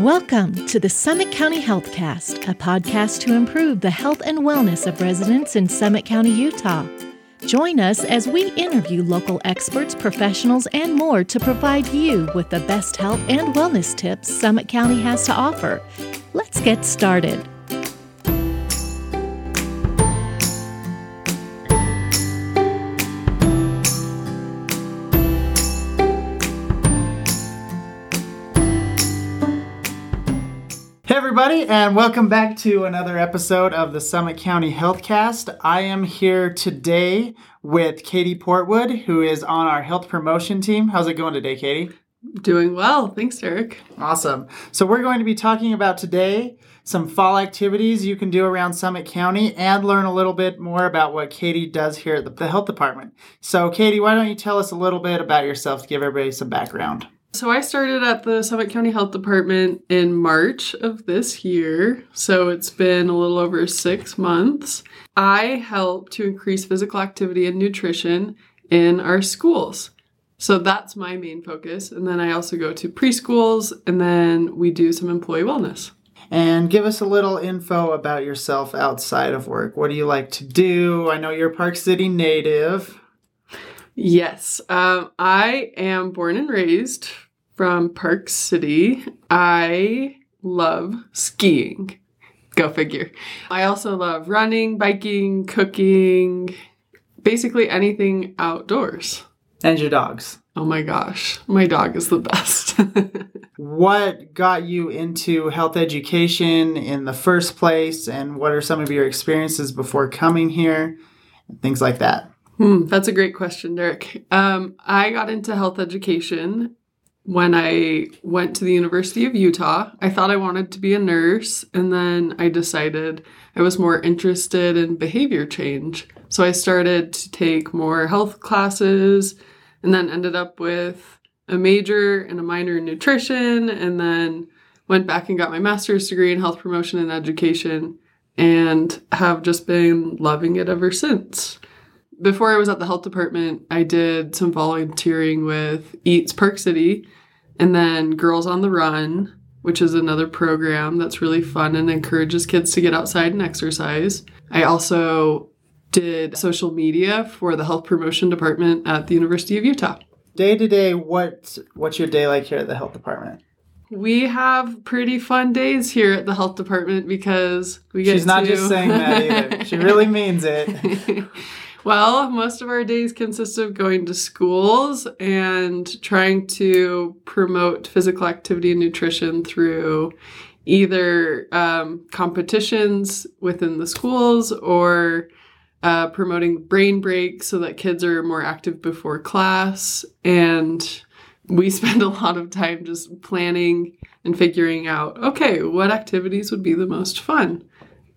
Welcome to the Summit County Healthcast, a podcast to improve the health and wellness of residents in Summit County, Utah. Join us as we interview local experts, professionals, and more to provide you with the best health and wellness tips Summit County has to offer. Let's get started. Hey, everybody, and welcome back to another episode of the Summit County Healthcast. I am here today with Katie Portwood, who is on our health promotion team. How's it going today, Katie? Doing well. Thanks, Derek. Awesome. So, we're going to be talking about today some fall activities you can do around Summit County and learn a little bit more about what Katie does here at the, the health department. So, Katie, why don't you tell us a little bit about yourself to give everybody some background? So, I started at the Summit County Health Department in March of this year. So, it's been a little over six months. I help to increase physical activity and nutrition in our schools. So, that's my main focus. And then I also go to preschools and then we do some employee wellness. And give us a little info about yourself outside of work. What do you like to do? I know you're a Park City native. Yes, um, I am born and raised from Park City. I love skiing. Go figure. I also love running, biking, cooking, basically anything outdoors. And your dogs. Oh my gosh, my dog is the best. What got you into health education in the first place, and what are some of your experiences before coming here? Things like that. Hmm, that's a great question, Derek. Um, I got into health education when I went to the University of Utah. I thought I wanted to be a nurse, and then I decided I was more interested in behavior change. So I started to take more health classes, and then ended up with a major and a minor in nutrition, and then went back and got my master's degree in health promotion and education, and have just been loving it ever since before I was at the health department, I did some volunteering with Eats Park City and then Girls on the Run, which is another program that's really fun and encourages kids to get outside and exercise. I also did social media for the health promotion department at the University of Utah. Day to day, what what's your day like here at the health department? We have pretty fun days here at the health department because we get She's not to- just saying that either. She really means it. well, most of our days consist of going to schools and trying to promote physical activity and nutrition through either um, competitions within the schools or uh, promoting brain breaks so that kids are more active before class. And we spend a lot of time just planning and figuring out okay, what activities would be the most fun.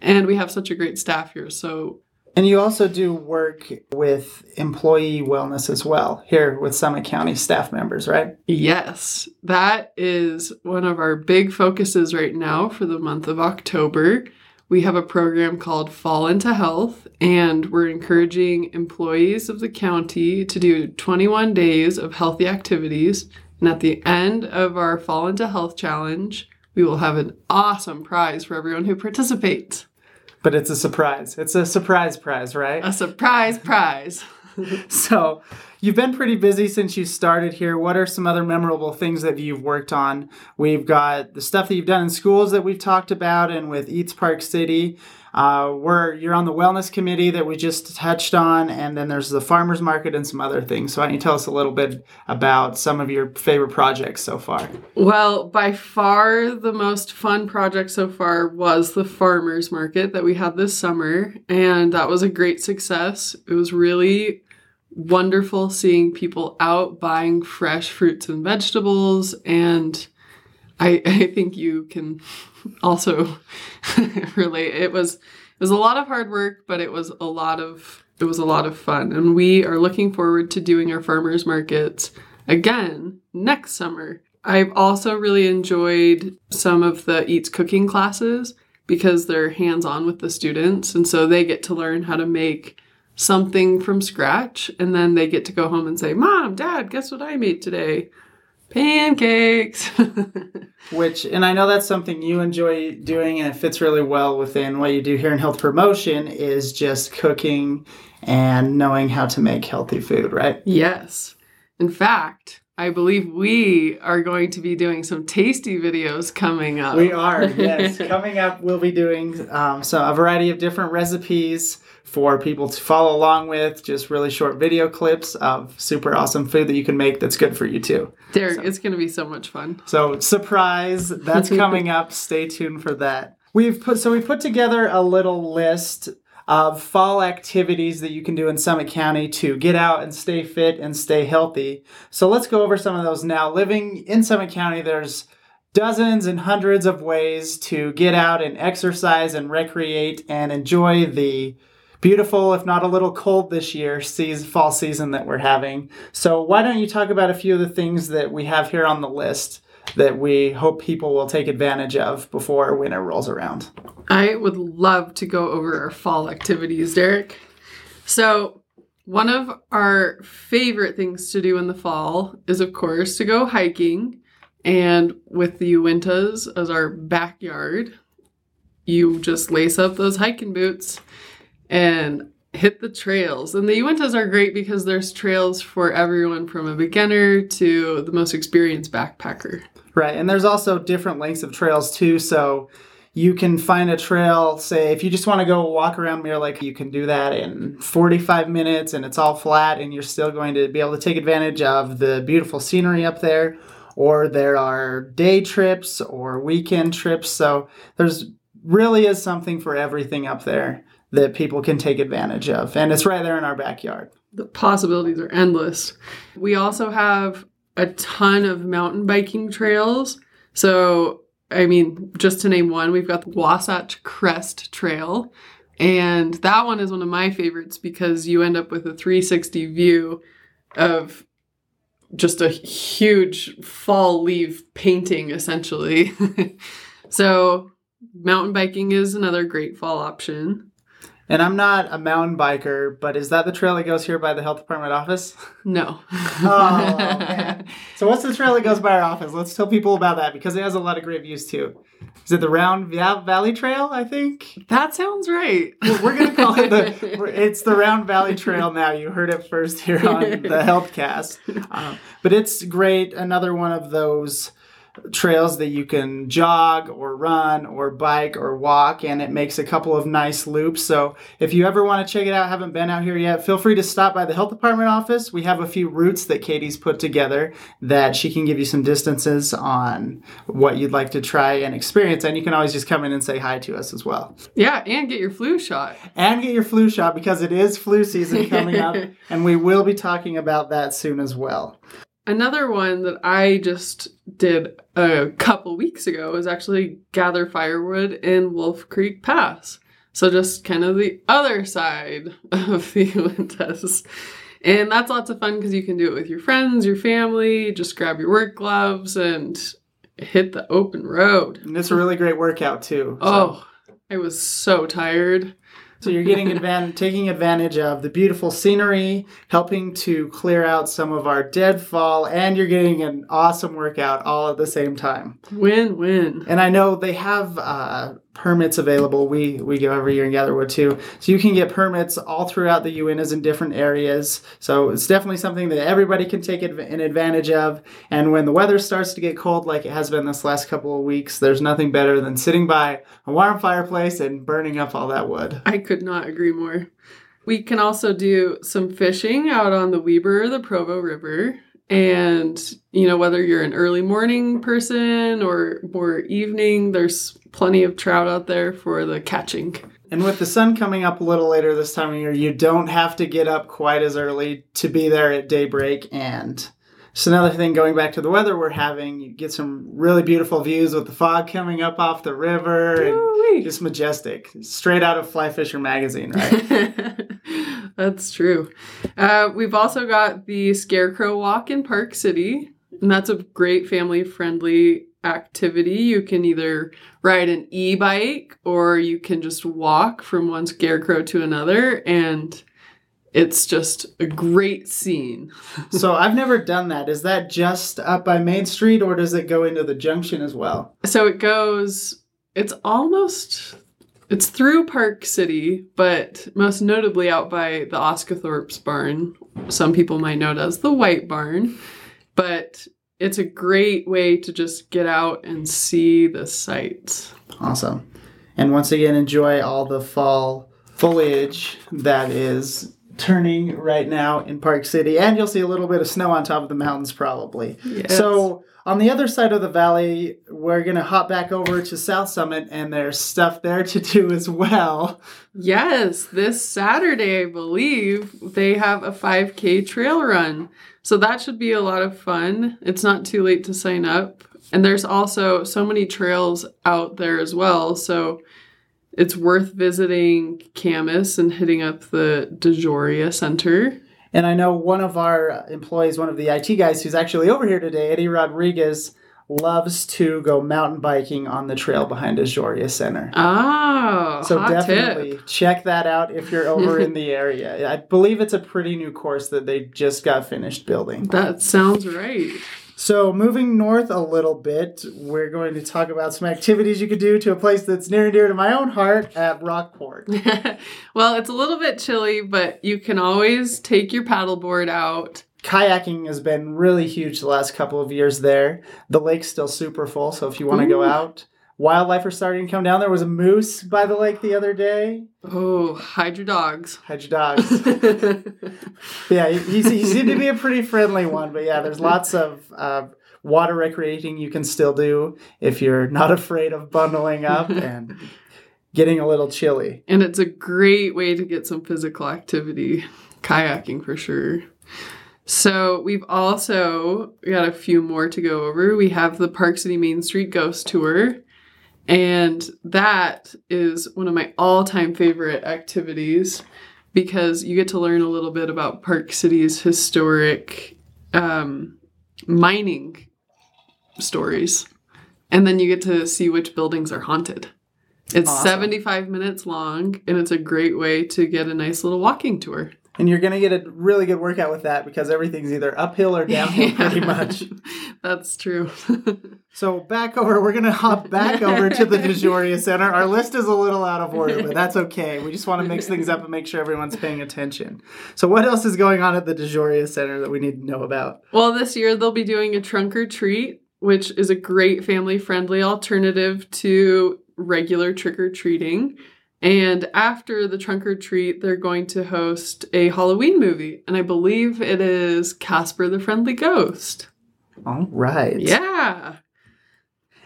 And we have such a great staff here. So And you also do work with employee wellness as well here with Summit County staff members, right? Yes, that is one of our big focuses right now for the month of October. We have a program called Fall into Health, and we're encouraging employees of the county to do 21 days of healthy activities. And at the end of our Fall into Health challenge, we will have an awesome prize for everyone who participates. But it's a surprise. It's a surprise prize, right? A surprise prize. So, you've been pretty busy since you started here. What are some other memorable things that you've worked on? We've got the stuff that you've done in schools that we've talked about, and with Eats Park City. Uh, we're you're on the wellness committee that we just touched on, and then there's the farmers market and some other things. So, why don't you tell us a little bit about some of your favorite projects so far? Well, by far the most fun project so far was the farmers market that we had this summer, and that was a great success. It was really wonderful seeing people out buying fresh fruits and vegetables, and I, I think you can also relate. It was it was a lot of hard work, but it was a lot of it was a lot of fun, and we are looking forward to doing our farmers markets again next summer. I've also really enjoyed some of the Eats cooking classes because they're hands on with the students. And so they get to learn how to make something from scratch. And then they get to go home and say, Mom, Dad, guess what I made today? Pancakes. which and I know that's something you enjoy doing and it fits really well within what you do here in health promotion is just cooking and knowing how to make healthy food, right? Yes. In fact, I believe we are going to be doing some tasty videos coming up. We are, yes. Coming up, we'll be doing um, so a variety of different recipes for people to follow along with. Just really short video clips of super awesome food that you can make that's good for you too. Derek, it's going to be so much fun. So surprise, that's coming up. Stay tuned for that. We've put so we put together a little list of fall activities that you can do in Summit County to get out and stay fit and stay healthy. So let's go over some of those now. Living in Summit County, there's dozens and hundreds of ways to get out and exercise and recreate and enjoy the beautiful, if not a little cold this year, season, fall season that we're having. So why don't you talk about a few of the things that we have here on the list that we hope people will take advantage of before winter rolls around? I would love to go over our fall activities, Derek. So, one of our favorite things to do in the fall is, of course, to go hiking. And with the Uintas as our backyard, you just lace up those hiking boots and hit the trails. And the Uintas are great because there's trails for everyone from a beginner to the most experienced backpacker. Right. And there's also different lengths of trails too. So you can find a trail, say, if you just want to go walk around Mirror Lake, you can do that in 45 minutes and it's all flat and you're still going to be able to take advantage of the beautiful scenery up there. Or there are day trips or weekend trips. So there's really is something for everything up there that people can take advantage of. And it's right there in our backyard. The possibilities are endless. We also have a ton of mountain biking trails. So, I mean, just to name one, we've got the Wasatch Crest Trail. And that one is one of my favorites because you end up with a 360 view of just a huge fall leaf painting, essentially. so, mountain biking is another great fall option. And I'm not a mountain biker, but is that the trail that goes here by the health department office? No. oh, man. So what's the trail that goes by our office? Let's tell people about that because it has a lot of great views too. Is it the Round Valley Trail? I think that sounds right. Well, we're gonna call it the. It's the Round Valley Trail now. You heard it first here on the Healthcast. Um, but it's great. Another one of those trails that you can jog or run or bike or walk and it makes a couple of nice loops. So if you ever want to check it out haven't been out here yet feel free to stop by the health department office. We have a few routes that katie's put together that she can give you some distances on what you'd like to try and experience and you can always just come in and say hi to us as well. Yeah and get your flu shot. And get your flu shot because it is flu season coming up and we will be talking about that soon as well Another one that I just did a couple weeks ago was actually gather firewood in Wolf Creek Pass. So just kind of the other side of the Uintas. And that's lots of fun because you can do it with your friends, your family, just grab your work gloves and hit the open road. And it's a really great workout too. So. Oh, I was so tired. So you're getting advantage, taking advantage of the beautiful scenery, helping to clear out some of our deadfall, and you're getting an awesome workout all at the same time. Win win. And I know they have uh, permits available. We we go every year in Gatherwood too, so you can get permits all throughout the Uintas in different areas. So it's definitely something that everybody can take an advantage of. And when the weather starts to get cold, like it has been this last couple of weeks, there's nothing better than sitting by a warm fireplace and burning up all that wood. I could not agree more. We can also do some fishing out on the Weber the Provo River. And, you know, whether you're an early morning person or more evening, there's plenty of trout out there for the catching. And with the sun coming up a little later this time of year, you don't have to get up quite as early to be there at daybreak. And so another thing, going back to the weather we're having, you get some really beautiful views with the fog coming up off the river and just majestic. Straight out of Fly Fisher magazine, right? that's true. Uh, we've also got the Scarecrow Walk in Park City, and that's a great family friendly activity. You can either ride an e bike or you can just walk from one scarecrow to another. And it's just a great scene. so I've never done that. Is that just up by Main Street or does it go into the junction as well? So it goes, it's almost, it's through Park City, but most notably out by the Osguthorpe's barn. Some people might know it as the White Barn, but it's a great way to just get out and see the sights. Awesome. And once again, enjoy all the fall foliage that is turning right now in Park City. And you'll see a little bit of snow on top of the mountains, probably. Yes. So, on the other side of the valley, we're going to hop back over to South Summit, and there's stuff there to do as well. Yes, this Saturday, I believe, they have a 5K trail run. So that should be a lot of fun. It's not too late to sign up. And there's also so many trails out there as well. So it's worth visiting Kamas and hitting up the DeJoria Center. And I know one of our employees, one of the IT guys who's actually over here today, Eddie Rodriguez, loves to go mountain biking on the trail behind DeJoria Center. Oh, So definitely tip. check that out if you're over in the area. I believe it's a pretty new course that they just got finished building. That sounds right. So moving north a little bit, we're going to talk about some activities you could do to a place that's near and dear to my own heart at Rockport. well, it's a little bit chilly, but you can always take your paddleboard out. Kayaking has been really huge the last couple of years there. The lake's still super full, so if you want to go out, wildlife are starting to come down. There was a moose by the lake the other day. Oh, hide your dogs. How'd your dogs? Yeah, he, he, he seemed to be a pretty friendly one, but yeah, there's lots of uh, water recreating you can still do if you're not afraid of bundling up and getting a little chilly. And it's a great way to get some physical activity, kayaking for sure. So we've also got a few more to go over. We have the Park City Main Street Ghost Tour, and that is one of my all-time favorite activities because you get to learn a little bit about Park City's historic um, mining stories, and then you get to see which buildings are haunted. It's Awesome. 75 minutes long, and it's a great way to get a nice little walking tour. And you're going to get a really good workout with that because everything's either uphill or downhill pretty much. That's true. So back over, we're going to hop back over to the DeJoria Center. Our list is a little out of order, but that's okay. We just want to mix things up and make sure everyone's paying attention. So what else is going on at the DeJoria Center that we need to know about? well, this year they'll be doing a trunk or treat, which is a great family friendly alternative to regular trick or treating. And after the trunk or treat, they're going to host a Halloween movie. And I believe it is Casper the Friendly Ghost. All right. Yeah.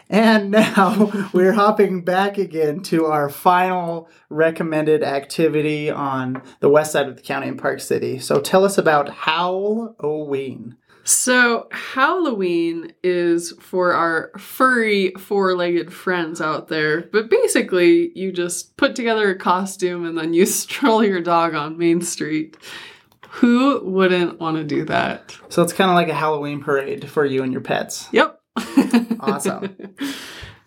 And now we're hopping back again to our final recommended activity on the west side of the county in Park City. So tell us about Halloween. So, Halloween is for our furry four legged friends out there, but basically, you just put together a costume and then you stroll your dog on Main Street. Who wouldn't want to do that? So it's kind of like a Halloween parade for you and your pets. Yep. Awesome.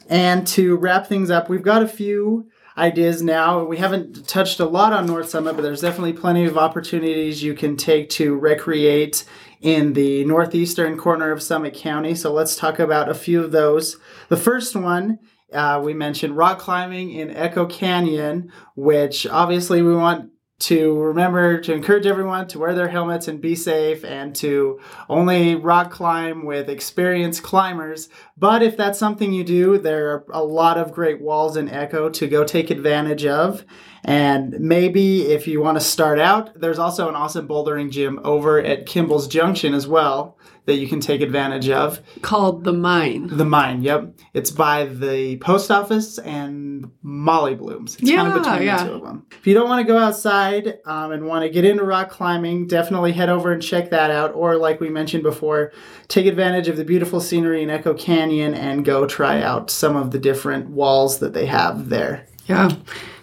And to wrap things up, we've got a few ideas now. We haven't touched a lot on North Summit, but there's definitely plenty of opportunities you can take to recreate in the northeastern corner of Summit County. So let's talk about a few of those. The first one. Uh, we mentioned rock climbing in Echo Canyon, which obviously we want to remember to encourage everyone to wear their helmets and be safe and to only rock climb with experienced climbers. But if that's something you do, there are a lot of great walls in Echo to go take advantage of. And maybe if you want to start out, there's also an awesome bouldering gym over at Kimball's Junction as well that you can take advantage of. Called The Mine. The mine, yep. It's by the post office and Molly Blooms. It's kind of Yeah, between yeah. the two of them. If you don't want to go outside um, and want to get into rock climbing, definitely head over and check that out. Or, like we mentioned before, take advantage of the beautiful scenery in Echo Canyon and go try out some of the different walls that they have there. Yeah.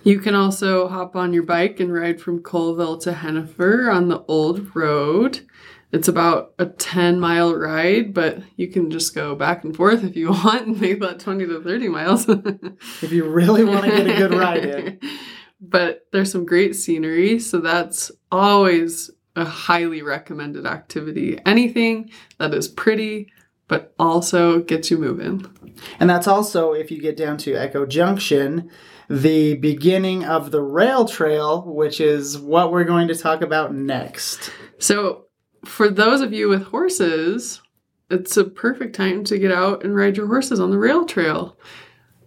You can also hop on your bike and ride from Coalville to Henefer on the old road. It's about a 10 mile ride, but you can just go back and forth if you want and make that 20 to 30 miles. If you really want to get a good ride in. but there's some great scenery, so that's always a highly recommended activity. Anything that is pretty but also gets you moving. And that's also, if you get down to Echo Junction, the beginning of the rail trail, which is what we're going to talk about next. So, for those of you with horses, it's a perfect time to get out and ride your horses on the rail trail.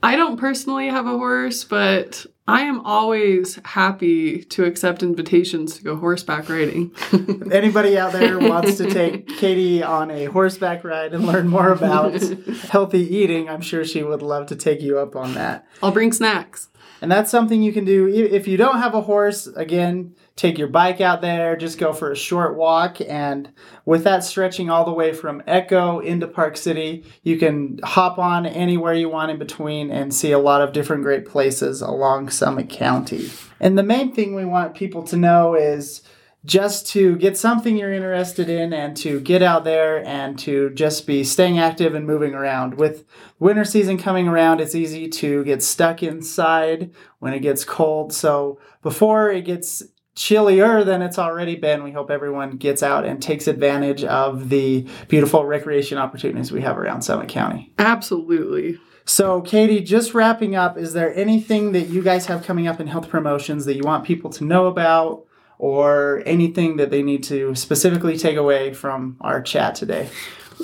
I don't personally have a horse, but I am always happy to accept invitations to go horseback riding. If anybody out there wants to take Katie on a horseback ride and learn more about healthy eating, I'm sure she would love to take you up on that. I'll bring snacks. And that's something you can do if you don't have a horse. Again, take your bike out there, just go for a short walk. And with that stretching all the way from Echo into Park City, you can hop on anywhere you want in between and see a lot of different great places along Summit County. And the main thing we want people to know is just to get something you're interested in and to get out there and to just be staying active and moving around. With winter season coming around, it's easy to get stuck inside when it gets cold. So before it gets chillier than it's already been, we hope everyone gets out and takes advantage of the beautiful recreation opportunities we have around Summit County. Absolutely. So, Katie, just wrapping up, is there anything that you guys have coming up in health promotions that you want people to know about? Or anything that they need to specifically take away from our chat today?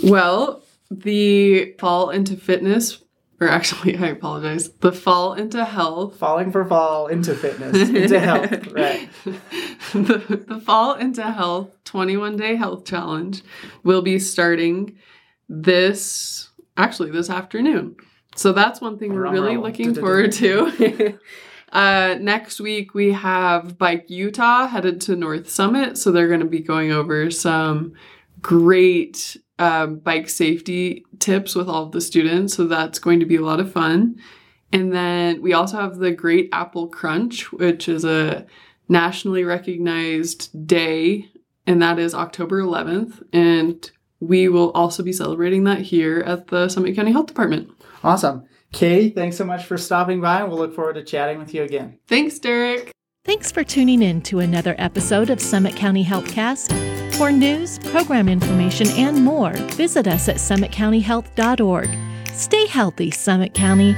Well, the fall into fitness, or actually, I apologize, the fall into health Falling for fall into fitness, into health, right? the, the Fall into Health 21 Day Health Challenge will be starting this, actually, this afternoon. So that's one thing we're really looking forward to. uh, next week, we have Bike Utah headed to North Summit. So they're going to be going over some great um, bike safety tips with all of the students. So that's going to be a lot of fun. And then we also have the Great Apple Crunch, which is a nationally recognized day, and that is October 11th. And we will also be celebrating that here at the Summit County Health Department. Awesome. Katie, thanks so much for stopping by, and we'll look forward to chatting with you again. Thanks, Derek. Thanks for tuning in to another episode of Summit County Healthcast. For news, program information, and more, visit us at summitcountyhealth.org. Stay healthy, Summit County.